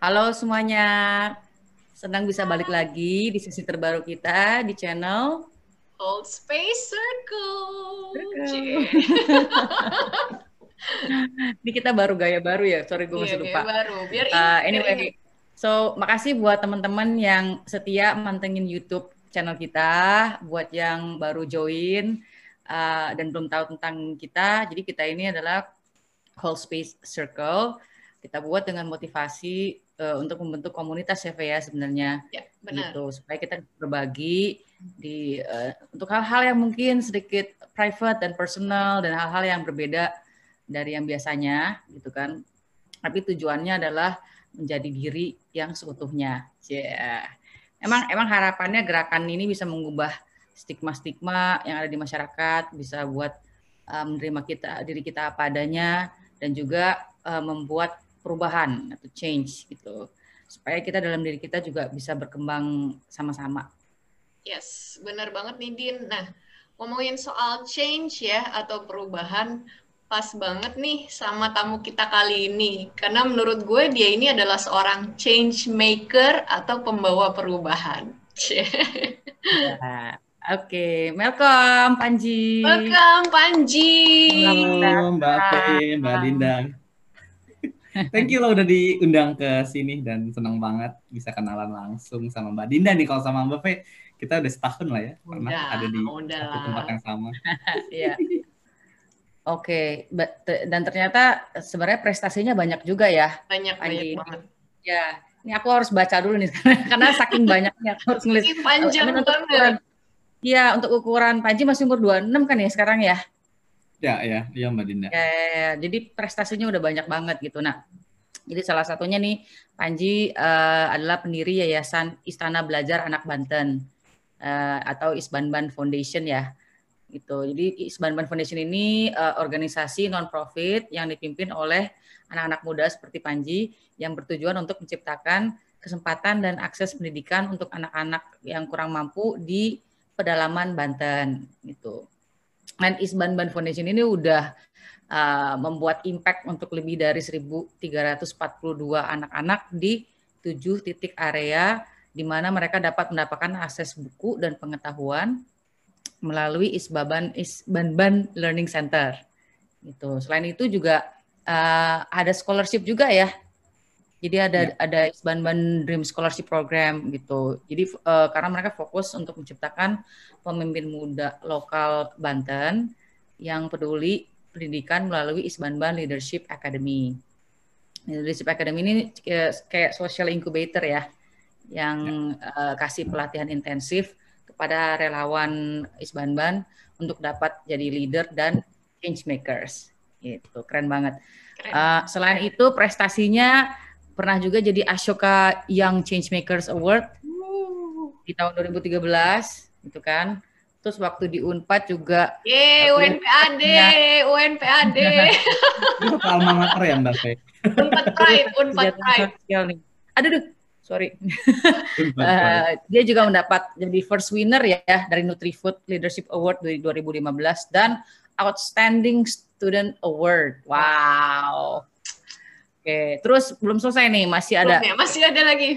Halo semuanya, senang bisa balik lagi di sesi terbaru kita di channel Hold Space Circle. Ini kita baru gaya baru ya, sorry gue masih Iya, lupa. gaya baru. Biar Uh, ingat, biar anyway, ingat. so makasih buat teman-teman yang setia mantengin YouTube channel kita, buat yang baru join uh, dan belum tahu tentang kita. Jadi kita ini adalah Whole Space Circle. Kita buat dengan motivasi uh, untuk membentuk komunitas ya, ya sebenarnya Ya, benar. gitu supaya kita berbagi di uh, untuk hal-hal yang mungkin sedikit private dan personal dan hal-hal yang berbeda dari yang biasanya gitu kan tapi tujuannya adalah menjadi diri yang seutuhnya yeah. emang emang harapannya gerakan ini bisa mengubah stigma-stigma yang ada di masyarakat bisa buat uh, menerima kita diri kita apa adanya dan juga uh, membuat perubahan atau change gitu supaya kita dalam diri kita juga bisa berkembang sama-sama. Yes, benar banget nih Din. Nah, ngomongin soal change ya atau perubahan, pas banget nih sama tamu kita kali ini. Karena menurut gue dia ini adalah seorang change maker atau pembawa perubahan. Ya. Oke, welcome Panji. Welcome Panji. Selamat Halo Mbak Fe, Mbak Dinda. Thank you lo udah diundang ke sini dan senang banget bisa kenalan langsung sama Mbak Dinda nih. Kalau sama Mbak Fe, kita udah setahun lah ya pernah Udah, ada di udah satu tempat yang sama. Iya. Oke, te- dan ternyata sebenarnya prestasinya banyak juga ya. Banyak banyak banget. Ya, ini aku harus baca dulu nih karena saking banyaknya aku harus nulis. Ini panjang banget. Iya, untuk ukuran Panji masih umur 26 kan ya sekarang ya. Ya ya, iya Mbak Dinda. Ya, ya, ya. jadi prestasinya udah banyak banget gitu. Nah, jadi salah satunya nih Panji eh, adalah pendiri Yayasan Istana Belajar Anak Banten eh, atau Isbanban Foundation ya. Gitu. Jadi Isbanban Foundation ini eh, organisasi non profit yang dipimpin oleh anak-anak muda seperti Panji yang bertujuan untuk menciptakan kesempatan dan akses pendidikan untuk anak-anak yang kurang mampu di pedalaman Banten gitu. Dan Isbanban Foundation ini udah uh, membuat impact untuk lebih dari 1.342 anak-anak di tujuh titik area di mana mereka dapat mendapatkan akses buku dan pengetahuan melalui Isbaban Isbanban Learning Center. Gitu. Selain itu juga uh, ada scholarship juga ya. Jadi ada Ya. ada Isbanban Dream Scholarship Program gitu. Jadi uh, karena mereka fokus untuk menciptakan pemimpin muda lokal Banten yang peduli pendidikan melalui Isbanban Leadership Academy. Leadership Academy ini kayak, kayak social incubator ya, yang eh, kasih pelatihan intensif kepada relawan Isbanban untuk dapat jadi leader dan change makers. Gitu, keren banget. Keren. Eh, selain itu prestasinya pernah juga jadi Ashoka Young Changemakers Award di tahun 2013 gitu kan. Terus waktu di Unpad juga Aku UNPAD, UNPAD. Itu alma mater ya Mbak Fe? Unpad Pride, Unpad Pride. nih. Aduh, duh, sorry. Unpad, Eh, dia juga mendapat jadi first winner ya dari NutriFood Leadership Award dari 2015 dan Outstanding Student Award. Wow. Oke, terus belum selesai nih, masih ada Belum ya? Masih ada lagi.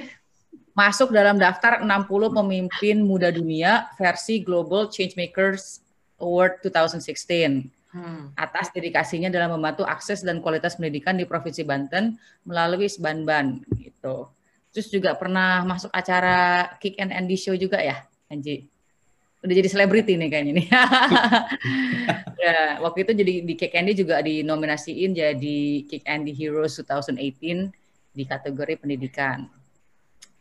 masuk dalam daftar 60 pemimpin muda dunia versi Global Changemakers Award 2016 Hmm. atas dedikasinya dalam membantu akses dan kualitas pendidikan di Provinsi Banten melalui Sbanban gitu. Terus juga pernah masuk acara Kick and Andy Show juga ya, Anji? Udah jadi selebriti nih kayaknya nih. ya, waktu itu jadi di Kick Andy juga dinominasiin jadi Kick Andy Heroes 2018 di kategori pendidikan.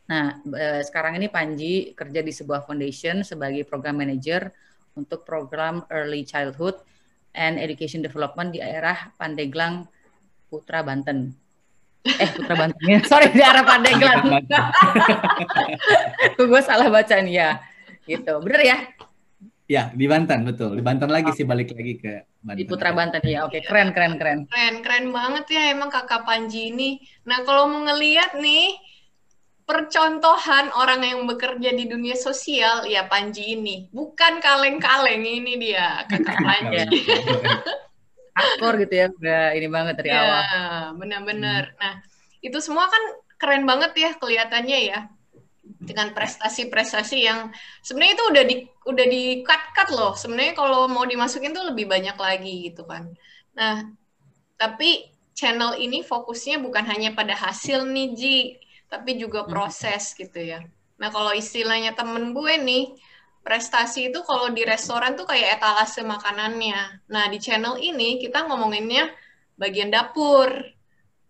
Nah, eh, sekarang ini Panji kerja di sebuah foundation sebagai program manager untuk program Early Childhood and Education Development di daerah Pandeglang, Putra Banten. Eh, Putra Banten. ya. Sorry, di daerah Pandeglang. Gue salah baca nih ya. Gitu. Bener ya? Ya, di Banten betul. Di Banten lagi sih balik lagi ke Banten. Di Putra Banten ya. Oke, keren, keren, keren. Keren, keren banget ya emang kakak Panji ini. Nah kalau mau ngeliat nih, percontohan orang yang bekerja di dunia sosial, ya Panji ini. Bukan kaleng-kaleng, ini dia kakak Panji. Aktor gitu ya. Udah ini banget dari Ya, awal. benar-benar. Nah, itu semua kan keren banget ya kelihatannya ya dengan prestasi-prestasi yang sebenarnya itu udah di udah di cut cut loh. Sebenarnya kalau mau dimasukin tuh lebih banyak lagi gitu kan. Nah tapi channel ini fokusnya bukan hanya pada hasil nih Ji tapi juga hmm. proses gitu ya. Nah kalau istilahnya temen gue nih prestasi itu kalau di restoran tuh kayak etalase makanannya. Nah di channel ini kita ngomonginnya bagian dapur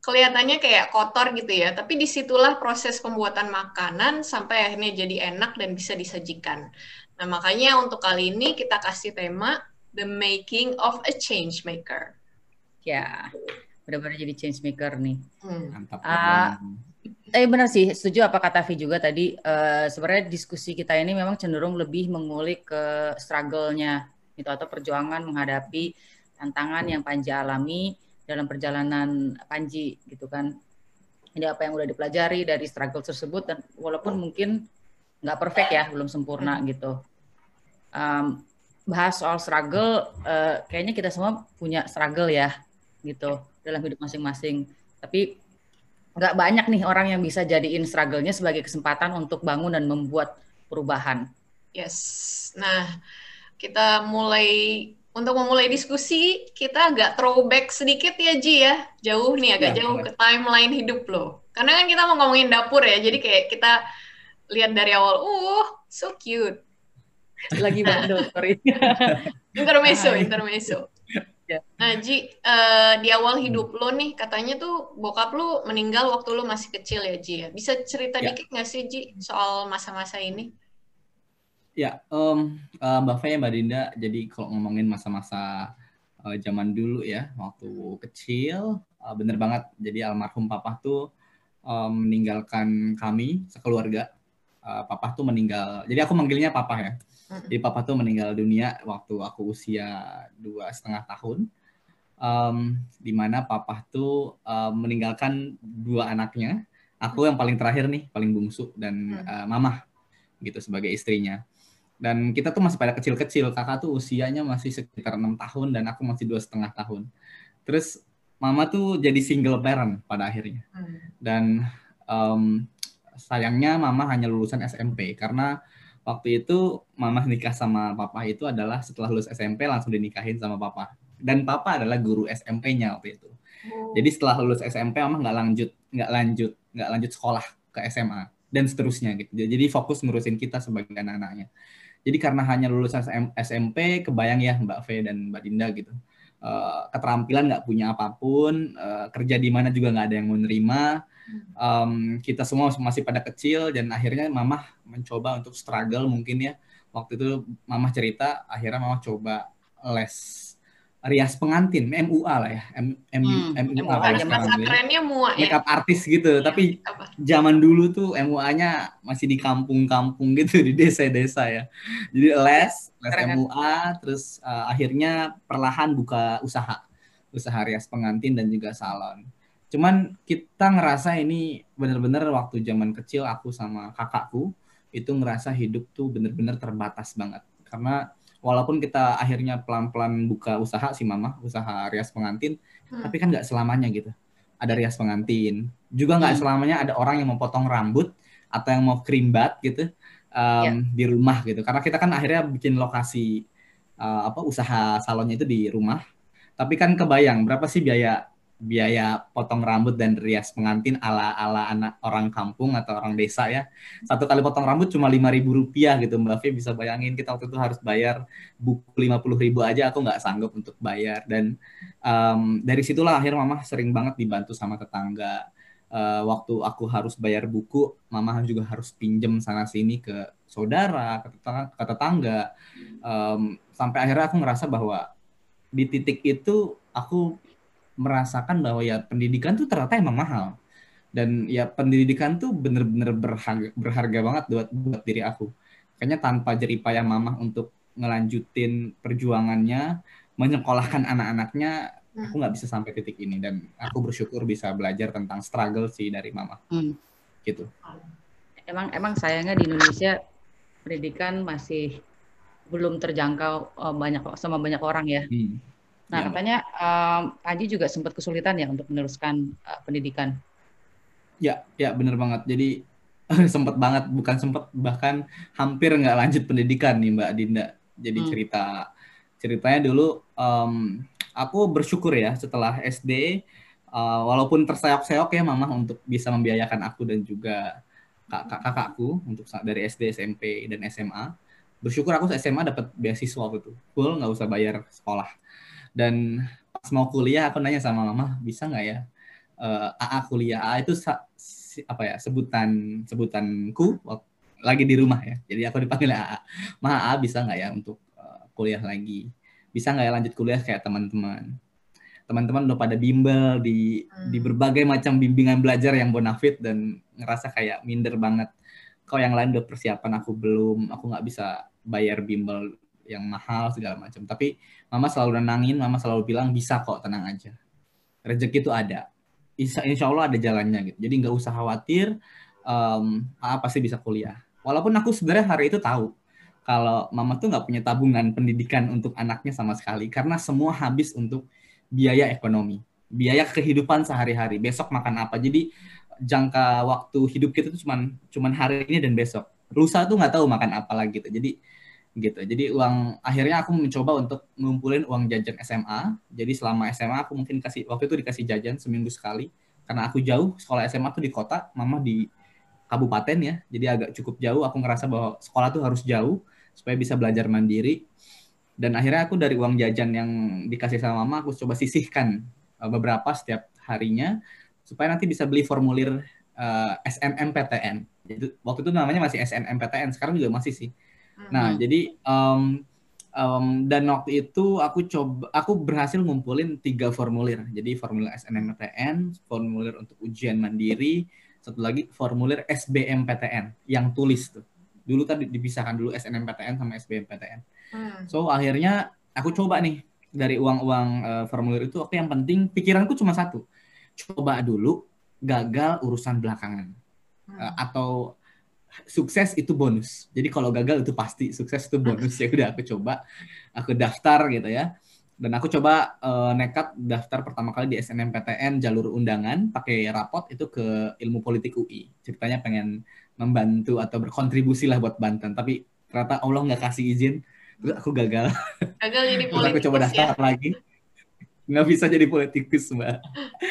kelihatannya kayak kotor gitu ya, tapi di situlah proses pembuatan makanan sampai akhirnya jadi enak dan bisa disajikan. Nah makanya untuk kali ini kita kasih tema The Making of a Change Maker. Ya, benar-benar jadi change maker nih. Hmm. Mantap. Uh, eh benar sih, setuju apa kata Vi juga tadi. Uh, sebenarnya diskusi kita ini memang cenderung lebih mengulik ke struggle-nya itu atau perjuangan menghadapi tantangan yang Panji alami dalam perjalanan Panji gitu kan. Ini apa yang udah dipelajari dari struggle tersebut dan walaupun mungkin nggak perfect ya, belum sempurna hmm. gitu. Um, bahas soal struggle, uh, kayaknya kita semua punya struggle ya, gitu dalam hidup masing-masing. Tapi nggak banyak nih orang yang bisa jadiin struggle-nya sebagai kesempatan untuk bangun dan membuat perubahan. Yes. Nah, kita mulai untuk memulai diskusi, kita agak throwback sedikit ya Ji ya. Jauh nih, agak ya, jauh ke timeline hidup lo. Karena kan kita mau ngomongin dapur ya, jadi kayak kita lihat dari awal, uh, so cute. Lagi bandel, sorry. intermezzo, intermezzo. Ya. Nah, Ji, uh, di awal hidup lo nih, katanya tuh bokap lo meninggal waktu lo masih kecil ya, Ji ya. Bisa cerita ya. dikit nggak sih, Ji, soal masa-masa ini? Ya, um, uh, Mbak Fe, Mbak Dinda, jadi kalau ngomongin masa-masa uh, zaman dulu ya, waktu kecil, uh, bener banget. Jadi almarhum papa tuh um, meninggalkan kami sekeluarga. Uh, papa tuh meninggal, jadi aku manggilnya papa ya. Jadi papa tuh meninggal dunia waktu aku usia dua setengah tahun. Um, di mana papa tuh um, meninggalkan dua anaknya. Aku yang paling terakhir nih, paling bungsu dan uh, mama gitu sebagai istrinya dan kita tuh masih pada kecil-kecil. Kakak tuh usianya masih sekitar enam tahun dan aku masih dua setengah tahun. Terus mama tuh jadi single parent pada akhirnya. Hmm. dan um, sayangnya mama hanya lulusan SMP karena waktu itu mama nikah sama papa itu adalah setelah lulus SMP langsung dinikahin sama papa. Dan papa adalah guru SMP-nya waktu itu. Oh. jadi setelah lulus SMP mama nggak lanjut nggak lanjut nggak lanjut sekolah ke SMA dan seterusnya gitu. Jadi fokus ngurusin kita sebagai anak-anaknya jadi karena hanya lulusan SMP, kebayang ya Mbak V dan Mbak Dinda gitu. Uh, keterampilan nggak punya apa pun, uh, kerja di mana juga nggak ada yang mau nerima. Um, kita semua masih pada kecil dan akhirnya Mama mencoba untuk struggle mungkin ya. Waktu itu Mama cerita, akhirnya Mama coba les rias pengantin, MUA lah ya, M, M, hmm, MUA. MUA zaman kerennya MUA ya. Makeup artis gitu, ya, tapi apa? zaman dulu tuh MUA-nya masih di kampung-kampung gitu, di desa-desa ya. Jadi les, les Keren. MUA, terus uh, akhirnya perlahan buka usaha, usaha rias pengantin dan juga salon. Cuman kita ngerasa ini bener-bener waktu zaman kecil aku sama kakakku itu ngerasa hidup tuh bener-bener terbatas banget karena walaupun kita akhirnya pelan-pelan buka usaha sih mama usaha rias pengantin hmm. tapi kan nggak selamanya gitu ada rias pengantin juga nggak hmm. selamanya ada orang yang mau potong rambut atau yang mau krimbat gitu um, yeah. di rumah gitu karena kita kan akhirnya bikin lokasi uh, apa usaha salonnya itu di rumah tapi kan kebayang berapa sih biaya biaya potong rambut dan rias pengantin ala ala anak orang kampung atau orang desa ya. Satu kali potong rambut cuma lima ribu rupiah gitu mbak Fia bisa bayangin kita waktu itu harus bayar buku lima puluh ribu aja aku nggak sanggup untuk bayar. Dan um, dari situlah akhir mama sering banget dibantu sama tetangga. Uh, waktu aku harus bayar buku mama juga harus pinjem sana sini ke saudara ke tetangga, ke tetangga. Um, sampai akhirnya aku ngerasa bahwa di titik itu aku merasakan bahwa ya pendidikan tuh ternyata emang mahal. Dan ya pendidikan tuh bener-bener berharga, berharga banget buat buat diri aku. Kayaknya tanpa jeripaya mama untuk ngelanjutin perjuangannya menyekolahkan anak-anaknya aku nggak bisa sampai titik ini. Dan aku bersyukur bisa belajar tentang struggle sih dari mama hmm. gitu. Emang emang sayangnya di Indonesia pendidikan masih belum terjangkau oh, banyak sama banyak orang ya. Hmm Nah, ya. katanya um, Panji juga sempat kesulitan ya untuk meneruskan uh, pendidikan. Ya, ya bener banget. Jadi sempet banget, bukan sempet bahkan hampir nggak lanjut pendidikan nih Mbak Dinda. Jadi hmm. cerita ceritanya dulu um, aku bersyukur ya setelah SD uh, walaupun terseok-seok ya mama untuk bisa membiayakan aku dan juga kakak-kakakku untuk dari SD, SMP dan SMA. Bersyukur aku SMA dapat beasiswa waktu itu. Full nggak usah bayar sekolah. Dan pas mau kuliah aku nanya sama mama, bisa nggak ya uh, eh, AA kuliah? AA itu apa ya sebutan sebutanku lagi di rumah ya. Jadi aku dipanggil AA. Ma AA bisa nggak ya untuk uh, kuliah lagi? Bisa nggak ya lanjut kuliah kayak teman-teman? Teman-teman udah pada bimbel di hmm. di berbagai macam bimbingan belajar yang bonafit dan ngerasa kayak minder banget. Kau yang lain udah persiapan, aku belum. Aku nggak bisa bayar bimbel yang mahal segala macam. Tapi mama selalu nenangin, mama selalu bilang bisa kok, tenang aja. Rezeki itu ada insya, insya Allah ada jalannya gitu. Jadi nggak usah khawatir, um, AA pasti bisa kuliah. Walaupun aku sebenarnya hari itu tahu kalau mama tuh nggak punya tabungan pendidikan untuk anaknya sama sekali karena semua habis untuk biaya ekonomi, biaya kehidupan sehari-hari. Besok makan apa? Jadi jangka waktu hidup kita tuh cuman cuman hari ini dan besok. Lusa tuh nggak tahu makan apa lagi gitu. Jadi gitu. Jadi uang akhirnya aku mencoba untuk ngumpulin uang jajan SMA. Jadi selama SMA aku mungkin kasih waktu itu dikasih jajan seminggu sekali karena aku jauh sekolah SMA tuh di kota, mama di kabupaten ya. Jadi agak cukup jauh. Aku ngerasa bahwa sekolah tuh harus jauh supaya bisa belajar mandiri. Dan akhirnya aku dari uang jajan yang dikasih sama mama aku coba sisihkan eh, beberapa setiap harinya supaya nanti bisa beli formulir uh, eh, SNMPTN. Jadi waktu itu namanya masih SNMPTN, sekarang juga masih sih Nah, hmm. jadi um, um, dan waktu itu aku coba aku berhasil ngumpulin tiga formulir. Jadi formulir SNMPTN, formulir untuk ujian mandiri, satu lagi formulir SBMPTN yang tulis tuh. Dulu tadi dipisahkan dulu SNMPTN sama SBMPTN. Hmm. So akhirnya aku coba nih dari uang-uang uh, formulir itu waktu yang penting pikiranku cuma satu. Coba dulu gagal urusan belakangan. Hmm. Uh, atau sukses itu bonus. Jadi kalau gagal itu pasti sukses itu bonus ya udah aku coba aku daftar gitu ya. Dan aku coba uh, nekat daftar pertama kali di SNMPTN jalur undangan pakai rapot itu ke ilmu politik UI. Ceritanya pengen membantu atau berkontribusi lah buat Banten. Tapi ternyata Allah nggak kasih izin, terus aku gagal. Gagal jadi politikus aku coba daftar ya? lagi. Nggak bisa jadi politikus mbak.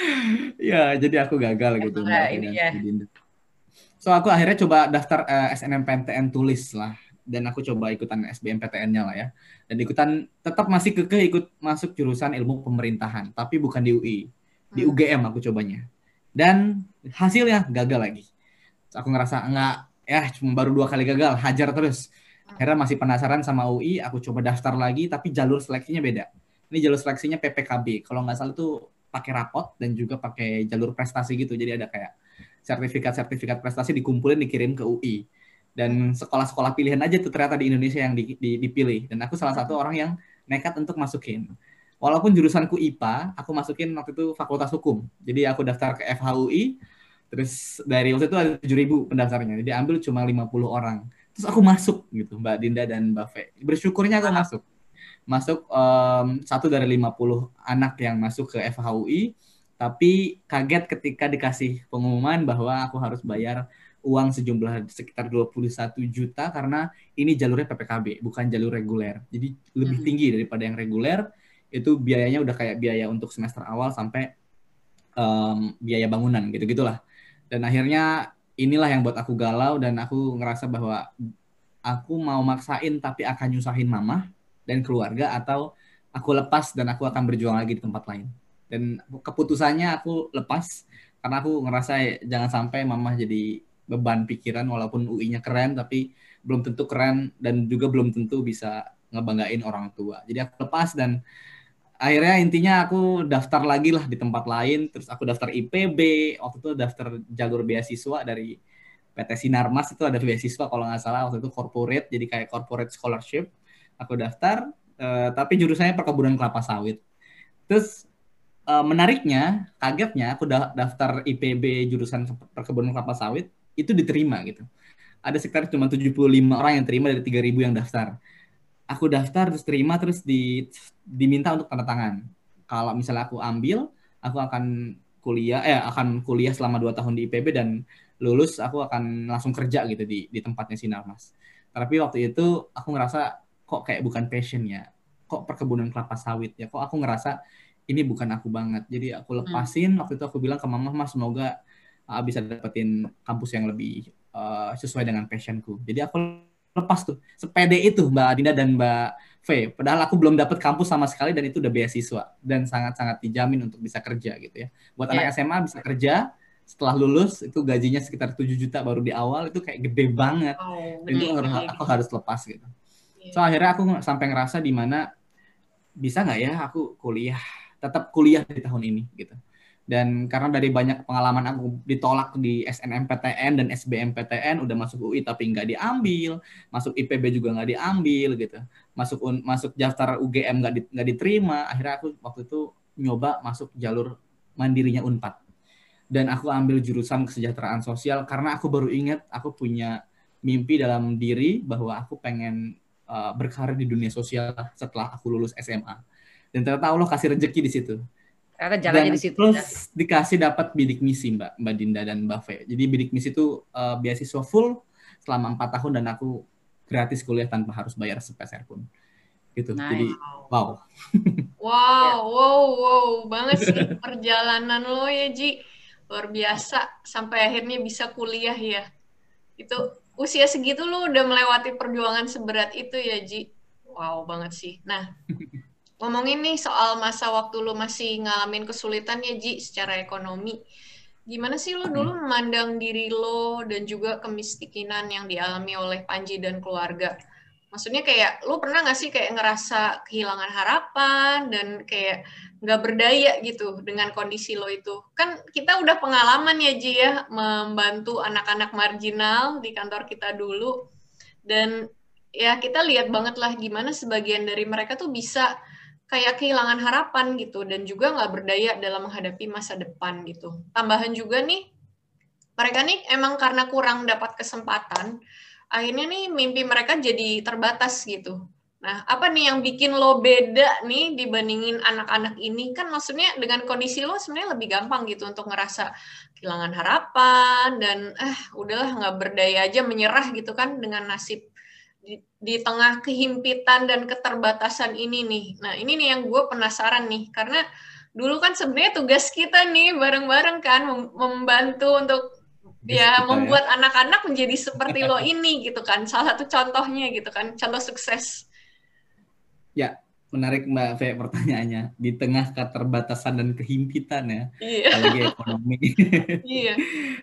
ya jadi aku gagal gitu. Mbak, ini ya. So aku akhirnya coba daftar uh, eh, SNMPTN tulis lah dan aku coba ikutan SBMPTN-nya lah ya. Dan ikutan tetap masih keke ikut masuk jurusan ilmu pemerintahan, tapi bukan di UI. Di UGM hmm. aku cobanya. Dan hasilnya gagal lagi. So, aku ngerasa enggak ya cuma baru dua kali gagal, hajar terus. Akhirnya masih penasaran sama UI, aku coba daftar lagi tapi jalur seleksinya beda. Ini jalur seleksinya PPKB. Kalau nggak salah itu pakai rapot dan juga pakai jalur prestasi gitu. Jadi ada kayak sertifikat-sertifikat prestasi dikumpulin dikirim ke UI dan sekolah-sekolah pilihan aja tuh ternyata di Indonesia yang di, di, dipilih. Dan aku salah satu orang yang nekat untuk masukin. Walaupun jurusanku IPA aku masukin waktu itu fakultas hukum. Jadi aku daftar ke FHUI terus dari waktu itu ada tujuh ribu pendaftarnya. Jadi ambil cuma 50 orang. Terus aku masuk gitu Mbak Dinda dan Mbak Fe. Bersyukurnya aku masuk. Masuk um, satu dari 50 anak yang masuk ke FHUI tapi kaget ketika dikasih pengumuman bahwa aku harus bayar uang sejumlah sekitar 21 juta karena ini jalurnya PPKB bukan jalur reguler. Jadi lebih hmm. tinggi daripada yang reguler. Itu biayanya udah kayak biaya untuk semester awal sampai um, biaya bangunan gitu-gitulah. Dan akhirnya inilah yang buat aku galau dan aku ngerasa bahwa aku mau maksain tapi akan nyusahin mama dan keluarga atau aku lepas dan aku akan berjuang lagi di tempat lain dan keputusannya aku lepas karena aku ngerasa jangan sampai mama jadi beban pikiran walaupun UI-nya keren tapi belum tentu keren dan juga belum tentu bisa ngebanggain orang tua. Jadi aku lepas dan akhirnya intinya aku daftar lagi lah di tempat lain. Terus aku daftar IPB waktu itu daftar jalur beasiswa dari PT Sinarmas itu ada beasiswa kalau nggak salah waktu itu corporate jadi kayak corporate scholarship. Aku daftar uh, tapi jurusannya perkebunan kelapa sawit. Terus uh, menariknya, kagetnya aku da daftar IPB jurusan perkebunan kelapa sawit itu diterima gitu. Ada sekitar cuma 75 orang yang terima dari 3000 yang daftar. Aku daftar terus terima terus di diminta untuk tanda tangan. Kalau misalnya aku ambil, aku akan kuliah eh akan kuliah selama dua tahun di IPB dan lulus aku akan langsung kerja gitu di di tempatnya Sinar Mas. Tapi waktu itu aku ngerasa kok kayak bukan passion ya. Kok perkebunan kelapa sawit ya. Kok aku ngerasa ini bukan aku banget. Jadi aku hmm. lepasin hmm. waktu itu aku bilang ke mama mas semoga uh, bisa dapetin kampus yang lebih uh, sesuai dengan passionku. Jadi aku lepas tuh sepede itu Mbak Dinda dan Mbak V. Padahal aku belum dapat kampus sama sekali dan itu udah beasiswa dan sangat-sangat dijamin untuk bisa kerja gitu ya. Buat yeah. anak SMA bisa kerja setelah lulus itu gajinya sekitar 7 juta baru di awal itu kayak gede banget. Oh, itu harus, aku harus lepas gitu. Yeah. So akhirnya aku sampai ngerasa di mana bisa nggak ya aku kuliah tetap kuliah di tahun ini gitu. Dan karena dari banyak pengalaman aku ditolak di SNMPTN dan SBMPTN udah masuk UI tapi nggak diambil masuk IPB juga nggak diambil gitu. Masuk masuk daftar UGM nggak di, nggak diterima akhirnya aku waktu itu nyoba masuk jalur mandirinya Unpad. Dan aku ambil jurusan kesejahteraan sosial karena aku baru ingat aku punya mimpi dalam diri bahwa aku pengen uh, berkarir di dunia sosial setelah aku lulus SMA dan ternyata Allah kasih rezeki di situ karena jalannya di situ. Terus ya. dikasih dapat bidik misi Mbak Mbak Dinda dan Mbak Fe. Jadi bidik misi itu uh, beasiswa full selama empat tahun dan aku gratis kuliah tanpa harus bayar sepeser pun. Gitu. Nice. Jadi wow. wow, wow, wow banget sih perjalanan lo ya Ji. Luar biasa sampai akhirnya bisa kuliah ya. Itu usia segitu lo udah melewati perjuangan seberat itu ya Ji. Wow banget sih. Nah, ngomongin nih soal masa waktu lu masih ngalamin kesulitan ya Ji secara ekonomi. Gimana sih lu dulu hmm. memandang diri lo dan juga kemiskinan yang dialami oleh Panji dan keluarga? Maksudnya kayak lu pernah gak sih kayak ngerasa kehilangan harapan dan kayak nggak berdaya gitu dengan kondisi lo itu? Kan kita udah pengalaman ya Ji ya membantu anak-anak marginal di kantor kita dulu dan ya kita lihat banget lah gimana sebagian dari mereka tuh bisa kayak kehilangan harapan gitu dan juga nggak berdaya dalam menghadapi masa depan gitu. Tambahan juga nih, mereka nih emang karena kurang dapat kesempatan, akhirnya nih mimpi mereka jadi terbatas gitu. Nah, apa nih yang bikin lo beda nih dibandingin anak-anak ini? Kan maksudnya dengan kondisi lo sebenarnya lebih gampang gitu untuk ngerasa kehilangan harapan dan eh udahlah nggak berdaya aja menyerah gitu kan dengan nasib di, di tengah kehimpitan dan keterbatasan ini nih. Nah, ini nih yang gue penasaran nih, karena dulu kan sebenarnya tugas kita nih bareng-bareng kan membantu untuk ya, ya membuat anak-anak menjadi seperti lo ini gitu kan. Salah satu contohnya gitu kan, contoh sukses. Ya, menarik Mbak V pertanyaannya. Di tengah keterbatasan dan kehimpitan ya, iya. apalagi ekonomi. iya.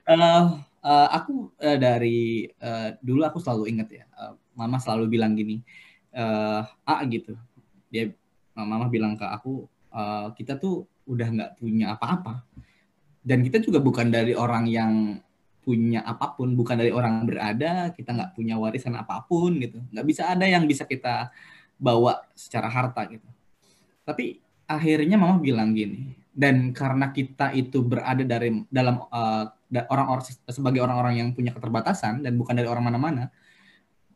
uh, uh, aku uh, dari uh, dulu aku selalu ingat ya. Uh, mama selalu bilang gini uh, a gitu. Dia mama bilang ke aku uh, kita tuh udah nggak punya apa-apa. Dan kita juga bukan dari orang yang punya apa pun bukan dari orang berada kita nggak punya warisan apa pun gitu. Nggak bisa ada yang bisa kita bawa secara harta gitu. Tapi akhirnya mama bilang gini dan karena kita itu berada dari dalam uh, orang-orang sebagai orang-orang yang punya keterbatasan dan bukan dari orang mana-mana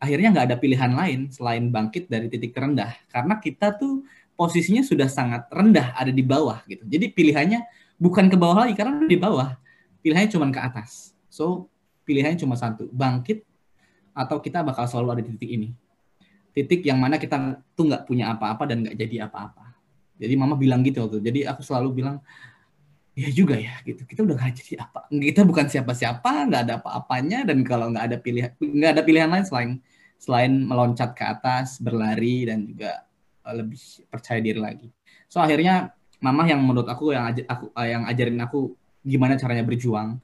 akhirnya nggak ada pilihan lain selain bangkit dari titik terendah. Karena kita tuh posisinya sudah sangat rendah ada di bawah gitu. Jadi pilihannya bukan ke bawah lagi karena di bawah. Pilihannya cuma ke atas. So pilihannya cuma satu bangkit atau kita bakal selalu ada di titik ini. Titik yang mana kita tuh nggak punya apa-apa dan nggak jadi apa-apa. Jadi mama bilang gitu waktu jadi aku selalu bilang ya juga ya gitu. Kita udah nggak jadi apa kita bukan siapa-siapa nggak ada apa-apanya dan kalau nggak ada pilihan nggak ada pilihan lain selain selain meloncat ke atas, berlari dan juga uh, lebih percaya diri lagi. So akhirnya mama yang menurut aku yang aj aku uh, yang ajarin aku gimana caranya berjuang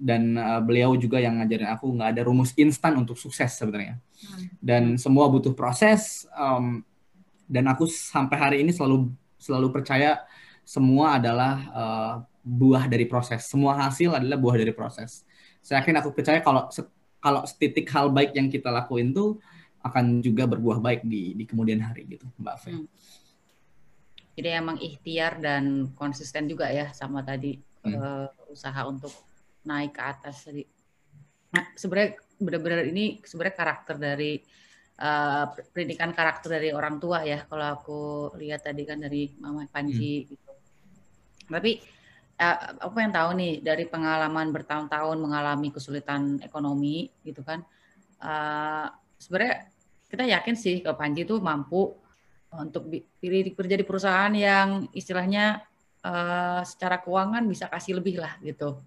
dan uh, beliau juga yang ngajarin aku nggak ada rumus instan untuk sukses sebenarnya. Hmm. Dan semua butuh proses um, dan aku sampai hari ini selalu selalu percaya semua adalah uh, buah dari proses. Semua hasil adalah buah dari proses. Saya yakin aku percaya kalau kalau setitik hal baik yang kita lakuin tuh akan juga berbuah baik di di kemudian hari gitu Mbak Fe. Hmm. Jadi emang ikhtiar dan konsisten juga ya sama tadi hmm. uh, usaha untuk naik ke atas tadi. Nah, sebenarnya benar-benar ini sebenarnya karakter dari uh, pendidikan karakter dari orang tua ya kalau aku lihat tadi kan dari Mama Panji hmm. gitu. Tapi apa yang tahu nih dari pengalaman bertahun-tahun mengalami kesulitan ekonomi gitu kan uh, sebenarnya kita yakin sih kalau Panji itu mampu untuk pilih kerja di perusahaan yang istilahnya uh, secara keuangan bisa kasih lebih lah gitu.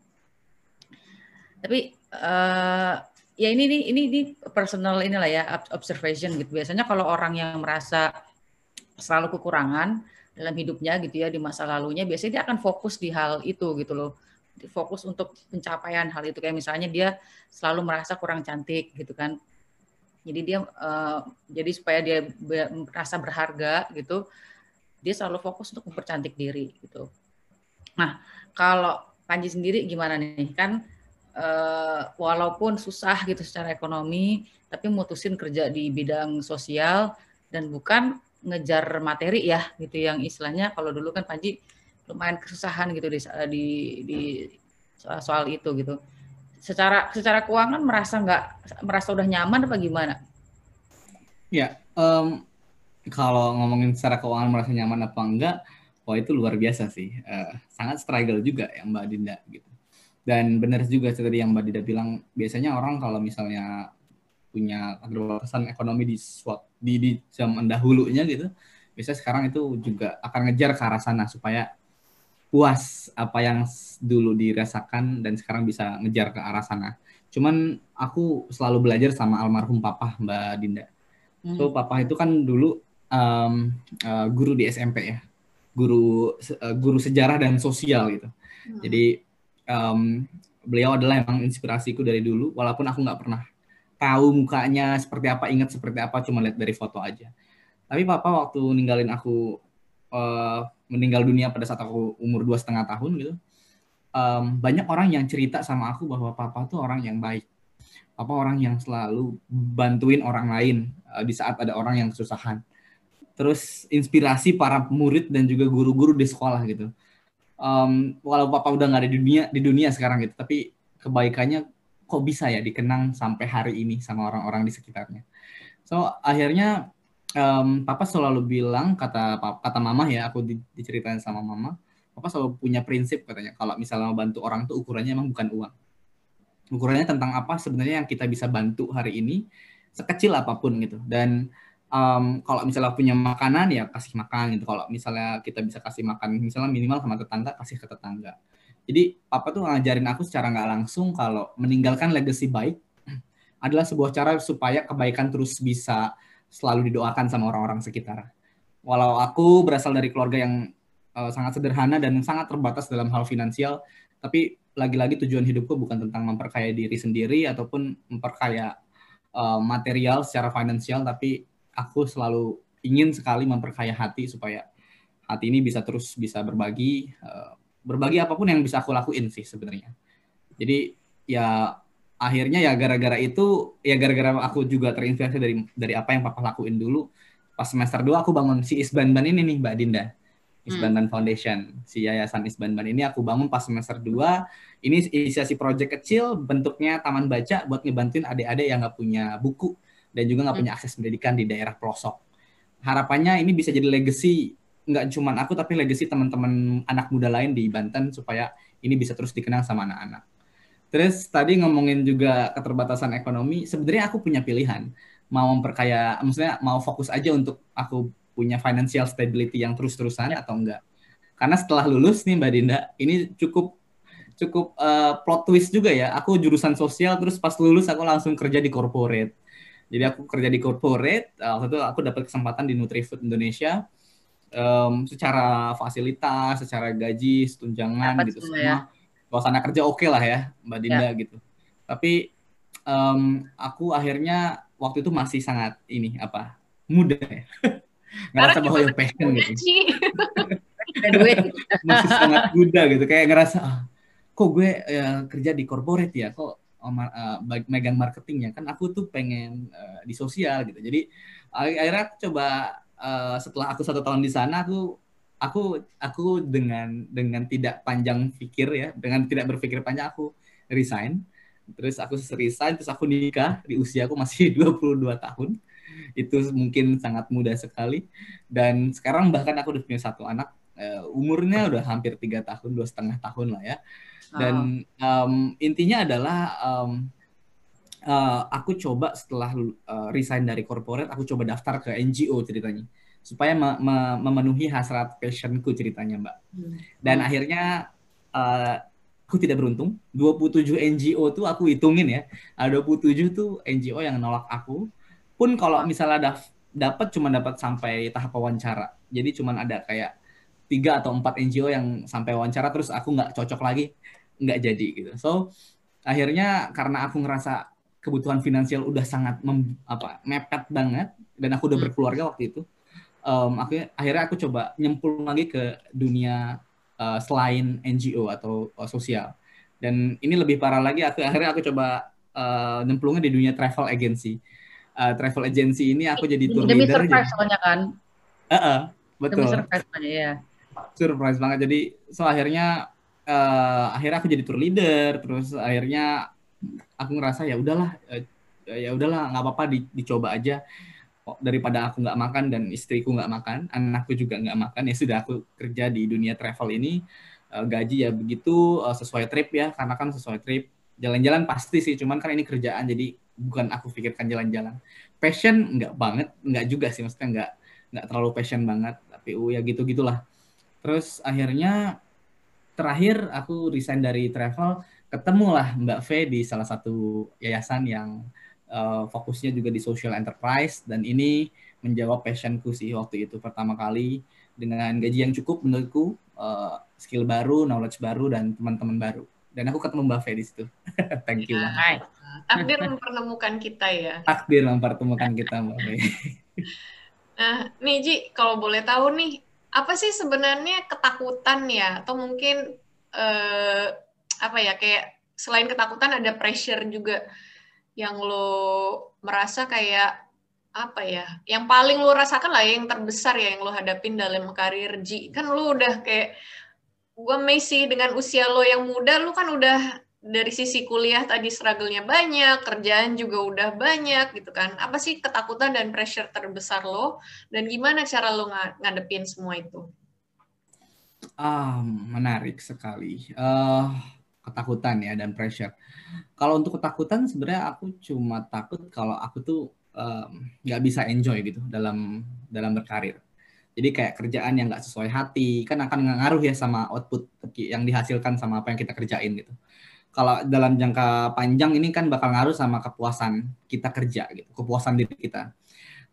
Tapi uh, ya ini nih ini ini personal inilah ya observation gitu. Biasanya kalau orang yang merasa selalu kekurangan dalam hidupnya gitu ya di masa lalunya biasanya dia akan fokus di hal itu gitu loh. Fokus untuk pencapaian hal itu. Kayak misalnya dia selalu merasa kurang cantik gitu kan. Jadi dia uh, jadi supaya dia merasa berharga gitu dia selalu fokus untuk mempercantik diri gitu. Nah kalau Panji sendiri gimana nih? Kan uh, walaupun susah gitu secara ekonomi tapi mutusin kerja di bidang sosial dan bukan ngejar materi ya gitu yang istilahnya kalau dulu kan Panji lumayan kesusahan gitu di di, di soal, soal itu gitu. Secara secara keuangan merasa nggak merasa udah nyaman apa gimana? Ya, um, kalau ngomongin secara keuangan merasa nyaman apa enggak, wah itu luar biasa sih. Uh, sangat struggle juga yang Mbak Dinda gitu. Dan benar juga seperti yang Mbak Dinda bilang, biasanya orang kalau misalnya punya keterbatasan ekonomi di suatu di, di zaman dahulunya gitu biasanya sekarang itu juga akan ngejar ke arah sana supaya puas apa yang dulu dirasakan dan sekarang bisa ngejar ke arah sana. Cuman aku selalu belajar sama almarhum papa Mbak Dinda. Hmm. So papa itu kan dulu um, uh, guru di SMP ya, guru uh, guru sejarah dan sosial gitu. Hmm. Jadi um, beliau adalah emang inspirasiku dari dulu, walaupun aku nggak pernah tahu mukanya seperti apa, ingat seperti apa, cuma lihat dari foto aja. Tapi papa waktu ninggalin aku uh, meninggal dunia pada saat aku umur dua setengah tahun gitu, um, banyak orang yang cerita sama aku bahwa papa tuh orang yang baik. Papa orang yang selalu bantuin orang lain uh, di saat ada orang yang kesusahan. Terus inspirasi para murid dan juga guru-guru di sekolah gitu. Um, walau papa udah nggak ada di dunia di dunia sekarang gitu, tapi kebaikannya kok bisa ya dikenang sampai hari ini sama orang-orang di sekitarnya. So akhirnya um, papa selalu bilang kata kata mama ya aku diceritain sama mama, papa selalu punya prinsip katanya kalau misalnya bantu orang tuh ukurannya emang bukan uang. Ukurannya tentang apa sebenarnya yang kita bisa bantu hari ini sekecil apa pun gitu. Dan um, kalau misalnya punya makanan ya kasih makan gitu. Kalau misalnya kita bisa kasih makan misalnya minimal sama tetangga kasih ke tetangga jadi papa tuh ngajarin aku secara nggak langsung kalau meninggalkan legacy baik adalah sebuah cara supaya kebaikan terus bisa selalu didoakan sama orang-orang sekitar. Walau aku berasal dari keluarga yang uh, sangat sederhana dan sangat terbatas dalam hal finansial, tapi lagi-lagi tujuan hidupku bukan tentang memperkaya diri sendiri ataupun memperkaya uh, material secara finansial, tapi aku selalu ingin sekali memperkaya hati supaya hati ini bisa terus bisa berbagi, uh, berbagi apa pun yang bisa aku lakuin sih sebenarnya. Jadi ya akhirnya ya gara-gara itu ya gara-gara aku juga terinspirasi dari dari apa yang papa lakuin dulu pas semester 2 aku bangun si Isbanban ini nih Mbak Dinda. Isbanban hmm. Foundation, si Yayasan Isbanban ini aku bangun pas semester 2. Ini inisiasi project kecil, bentuknya taman baca buat ngebantuin adik-adik yang nggak punya buku dan juga nggak hmm. punya akses pendidikan di daerah pelosok. Harapannya ini bisa jadi legacy nggak cuma aku tapi legacy teman-teman anak muda lain di Banten supaya ini bisa terus dikenang sama anak-anak. Terus tadi ngomongin juga keterbatasan ekonomi, sebenarnya aku punya pilihan mau memperkaya, maksudnya mau fokus aja untuk aku punya financial stability yang terus-terusan atau enggak. Karena setelah lulus nih Mbak Dinda, ini cukup cukup uh, plot twist juga ya. Aku jurusan sosial, terus pas lulus aku langsung kerja di corporate. Jadi aku kerja di corporate, uh, waktu itu aku dapat kesempatan di Nutrifood Indonesia um, secara fasilitas, secara gaji, tunjangan gitu semua. Ya. Suasana kerja oke okay lah ya, Mbak Dinda ya. gitu. Tapi um, aku akhirnya waktu itu masih sangat ini apa muda ya. ngerasa bahwa yang passion gitu. masih sangat muda gitu, kayak ngerasa ah, kok gue ya, kerja di corporate ya, kok uh, megang marketingnya kan aku tuh pengen uh, di sosial gitu. Jadi akhirnya aku coba uh, setelah aku satu tahun di sana aku aku aku dengan dengan tidak panjang pikir ya dengan tidak berpikir panjang aku resign. Terus aku resign terus aku nikah. Di usia aku masih 22 tahun. Itu mungkin sangat muda sekali. Dan sekarang bahkan aku udah punya satu anak. Uh, umurnya udah hampir tiga tahun dua setengah tahun lah ya. Dan um, intinya adalah um, uh, aku coba setelah uh, resign dari corporate aku coba daftar ke NGO ceritanya. Supaya me me memenuhi hasrat passionku ceritanya mbak. Hmm. dan hmm. akhirnya uh, aku tidak beruntung. 27 NGO tuh aku hitungin ya. Ada 27 tuh NGO yang nolak aku. Pun kalau misalnya daf dapat cuma dapat sampai tahap wawancara. Jadi cuma ada kayak tiga atau empat NGO yang sampai wawancara terus aku nggak cocok lagi nggak jadi gitu. So akhirnya karena aku ngerasa kebutuhan finansial udah sangat mem, apa mepet banget dan aku udah hmm. berkeluarga waktu itu um, aku akhirnya aku coba nyemplung lagi ke dunia uh, selain NGO atau uh, sosial. Dan ini lebih parah lagi aku akhirnya aku coba uh, nyemplungnya di dunia travel agency. Uh, travel agency ini aku jadi tour demi leader surprise soalnya kan? Uh -uh, betul. demi surprise aja ya surprise banget. Jadi so akhirnya uh, akhirnya aku jadi tour leader terus akhirnya aku ngerasa ya udahlah uh, ya udahlah nggak apa-apa di, dicoba aja daripada aku nggak makan dan istriku nggak makan, anakku juga nggak makan, ya sudah aku kerja di dunia travel ini uh, gaji ya begitu uh, sesuai trip ya, karena kan sesuai trip. Jalan-jalan pasti sih, cuman kan ini kerjaan jadi bukan aku pikirkan jalan-jalan. Passion nggak banget, nggak juga sih, maksudnya nggak nggak terlalu passion banget, tapi uh, ya gitu gitulah. Terus akhirnya terakhir aku resign dari travel, ketemulah Mbak V di salah satu yayasan yang uh, fokusnya juga di social enterprise dan ini menjawab passionku sih waktu itu pertama kali dengan gaji yang cukup menurutku uh, skill baru, knowledge baru dan teman-teman baru. Dan aku ketemu Mbak Fe di situ. Thank you. Ya, takdir mempertemukan kita ya. Takdir mempertemukan kita Mbak Fe. nah, nih Ji, kalau boleh tahu nih, apa sih sebenarnya ketakutan ya atau mungkin uh, apa ya kayak selain ketakutan ada pressure juga yang lo merasa kayak apa ya yang paling lo rasakan lah yang terbesar ya yang lo hadapin dalam karir Ji kan lo udah kayak gue Messi dengan usia lo yang muda lo kan udah dari sisi kuliah tadi struggle-nya banyak kerjaan juga udah banyak gitu kan. Apa sih ketakutan dan pressure terbesar lo? Dan gimana cara lo ng ngadepin semua itu? Ah menarik sekali. Uh, ketakutan ya dan pressure. Kalau untuk ketakutan sebenarnya aku cuma takut kalau aku tuh nggak um, bisa enjoy gitu dalam dalam berkarir. Jadi kayak kerjaan yang nggak sesuai hati kan akan ngaruh ya sama output yang dihasilkan sama apa yang kita kerjain gitu. Kalau dalam jangka panjang ini kan bakal ngaruh sama kepuasan kita kerja gitu, kepuasan diri kita.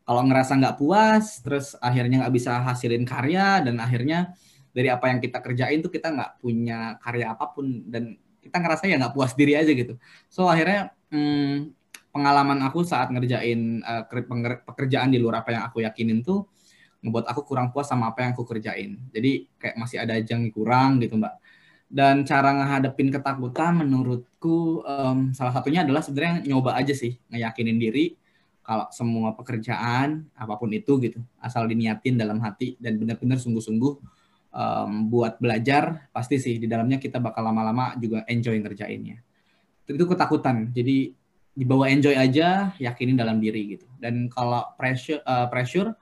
Kalau ngerasa nggak puas, terus akhirnya nggak bisa hasilin karya dan akhirnya dari apa yang kita kerjain tuh kita nggak punya karya apa pun dan kita ngerasa ya nggak puas diri aja gitu. So akhirnya hmm, pengalaman aku saat ngerjain uh, pekerjaan di luar apa yang aku yakinin tuh ngebuat aku kurang puas sama apa yang aku kerjain. Jadi kayak masih ada yang kurang gitu mbak. Dan cara ngehadapin ketakutan menurutku um, salah satunya adalah sebenarnya nyoba aja sih ngeyakinin diri kalau semua pekerjaan apa pun itu gitu asal diniatin dalam hati dan benar-benar sungguh-sungguh um, buat belajar pasti sih di dalamnya kita bakal lama-lama juga enjoy ngerjainnya. Itu ketakutan. Jadi dibawa enjoy aja yakinin dalam diri gitu. Dan kalau pressure uh, pressure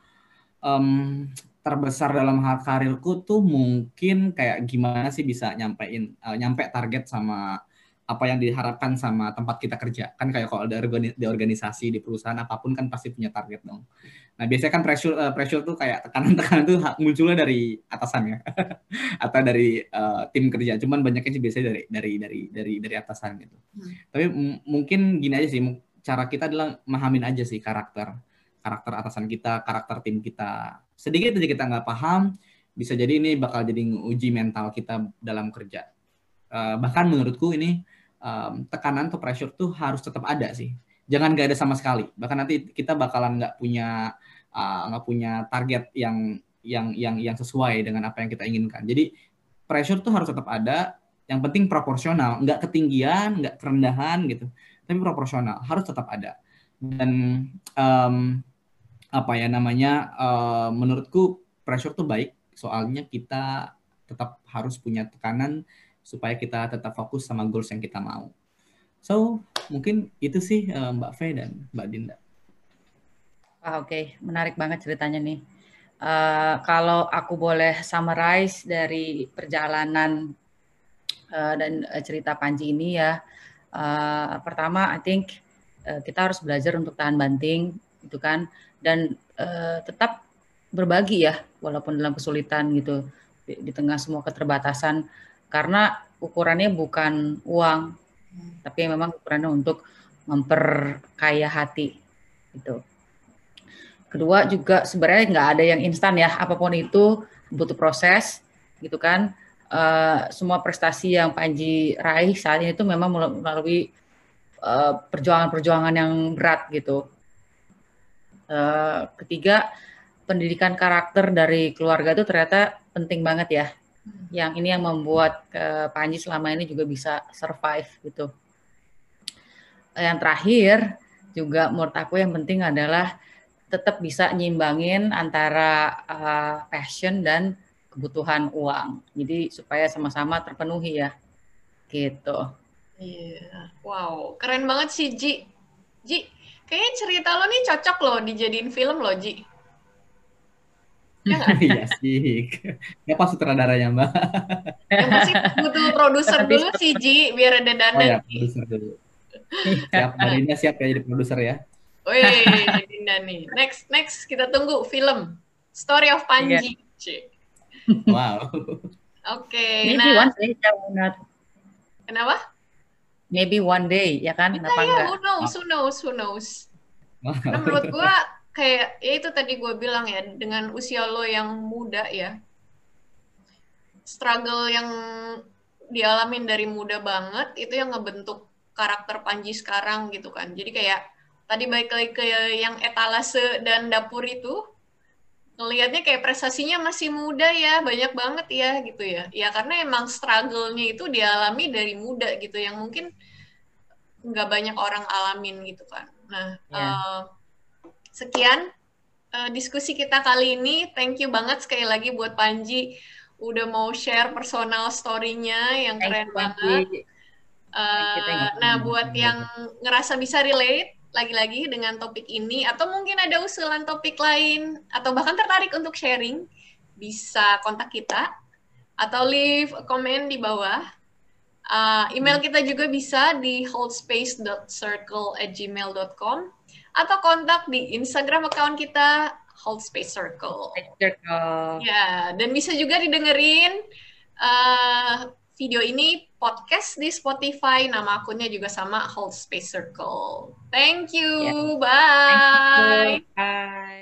um, terbesar dalam hal karirku tuh mungkin kayak gimana sih bisa nyampein uh, nyampe target sama apa yang diharapkan sama tempat kita kerja. Kan kayak kalau ada di organisasi di perusahaan apa pun kan pasti punya target dong. Nah biasanya kan pressure uh, pressure tuh kayak tekanan-tekanan tuh munculnya dari atasan ya. Atau dari uh, tim kerja. Cuman banyaknya sih biasanya dari dari dari dari dari atasan gitu. Hmm. tapi mungkin gini aja sih. Cara kita adalah memahamin aja sih karakter karakter atasan kita karakter tim kita. Sedikit aja kita nggak paham bisa jadi ini bakal jadi uji mental kita dalam kerja uh, bahkan menurutku ini um, tekanan atau pressure tuh harus tetap ada sih. Jangan gak ada sama sekali. Bahkan nanti kita bakalan nggak punya uh, nggak uh, punya target yang yang yang yang sesuai dengan apa yang kita inginkan. Jadi pressure tuh harus tetap ada. Yang penting proporsional, nggak ketinggian, nggak kerendahan gitu, tapi proporsional harus tetap ada. Dan um, apa ya namanya, uh, menurutku pressure tuh baik. Soalnya kita tetap harus punya tekanan supaya kita tetap fokus sama goals yang kita mau. So, mungkin itu sih uh, Mbak Fe dan Mbak Dinda. Ah, Oke, okay. menarik banget ceritanya nih. Uh, kalau aku boleh summarize dari perjalanan uh, dan cerita Panji ini ya, uh, pertama I think uh, kita harus belajar untuk tahan banting, gitu kan, dan uh, tetap berbagi ya, walaupun dalam kesulitan gitu, di, di tengah semua keterbatasan, karena ukurannya bukan uang, tapi memang ukurannya untuk memperkaya hati, gitu. Kedua juga sebenarnya nggak ada yang instan ya, apa pun itu butuh proses gitu kan. Uh, semua prestasi yang Panji raih saat ini itu memang melalui eh, perjuangan-perjuangan yang berat gitu. Uh, ketiga, pendidikan karakter dari keluarga itu ternyata penting banget ya. Yang ini yang membuat uh, Panji selama ini juga bisa survive gitu. Yang terakhir juga menurut aku yang penting adalah tetap bisa nyimbangin antara uh, passion dan kebutuhan uang. Jadi supaya sama-sama terpenuhi ya. Gitu. Iya. Yeah. Wow, keren banget sih Ji. Ji, kayaknya cerita lo nih cocok loh dijadiin film loh Ji. Ya iya sih. Ya pas sutradaranya Mbak. Ya pasti butuh produser dulu sih Ji, biar ada dana. Oh ya, produser dulu. Siap, Mbak siap ya jadi produser ya. Wih, Dinda nih. Next, next kita tunggu film Story of Panji. Yeah. Wow. Oke. Okay, Maybe nah, one day, not. Kenapa? Maybe one day, ya kan? Kenapa ya, enggak? Who knows? Who knows? Who knows? Nah, menurut gua kayak ya itu tadi gue bilang ya dengan usia lo yang muda ya struggle yang dialamin dari muda banget itu yang ngebentuk karakter Panji sekarang gitu kan jadi kayak tadi baik lagi ke yang etalase dan dapur itu ngelihatnya kayak prestasinya masih muda ya banyak banget ya gitu ya ya karena emang struggle-nya itu dialami dari muda gitu yang mungkin nggak banyak orang alamin gitu kan nah yeah. Iya. uh, sekian uh, diskusi kita kali ini. Thank you banget sekali lagi buat Panji udah mau share personal story-nya yang keren banget. Uh, nah buat yang ngerasa bisa relate lagi-lagi dengan topik ini atau mungkin ada usulan topik lain atau bahkan tertarik untuk sharing bisa kontak kita atau leave a comment di bawah. Uh, email kita juga bisa di holdspace.circle@gmail.com atau kontak di Instagram account kita holdspace_circle. Circle. Ya, dan bisa juga didengerin uh, video ini podcast di Spotify. Nama akunnya juga sama Hold Space Circle. Thank you. Yeah. Bye. Thank you. Bye.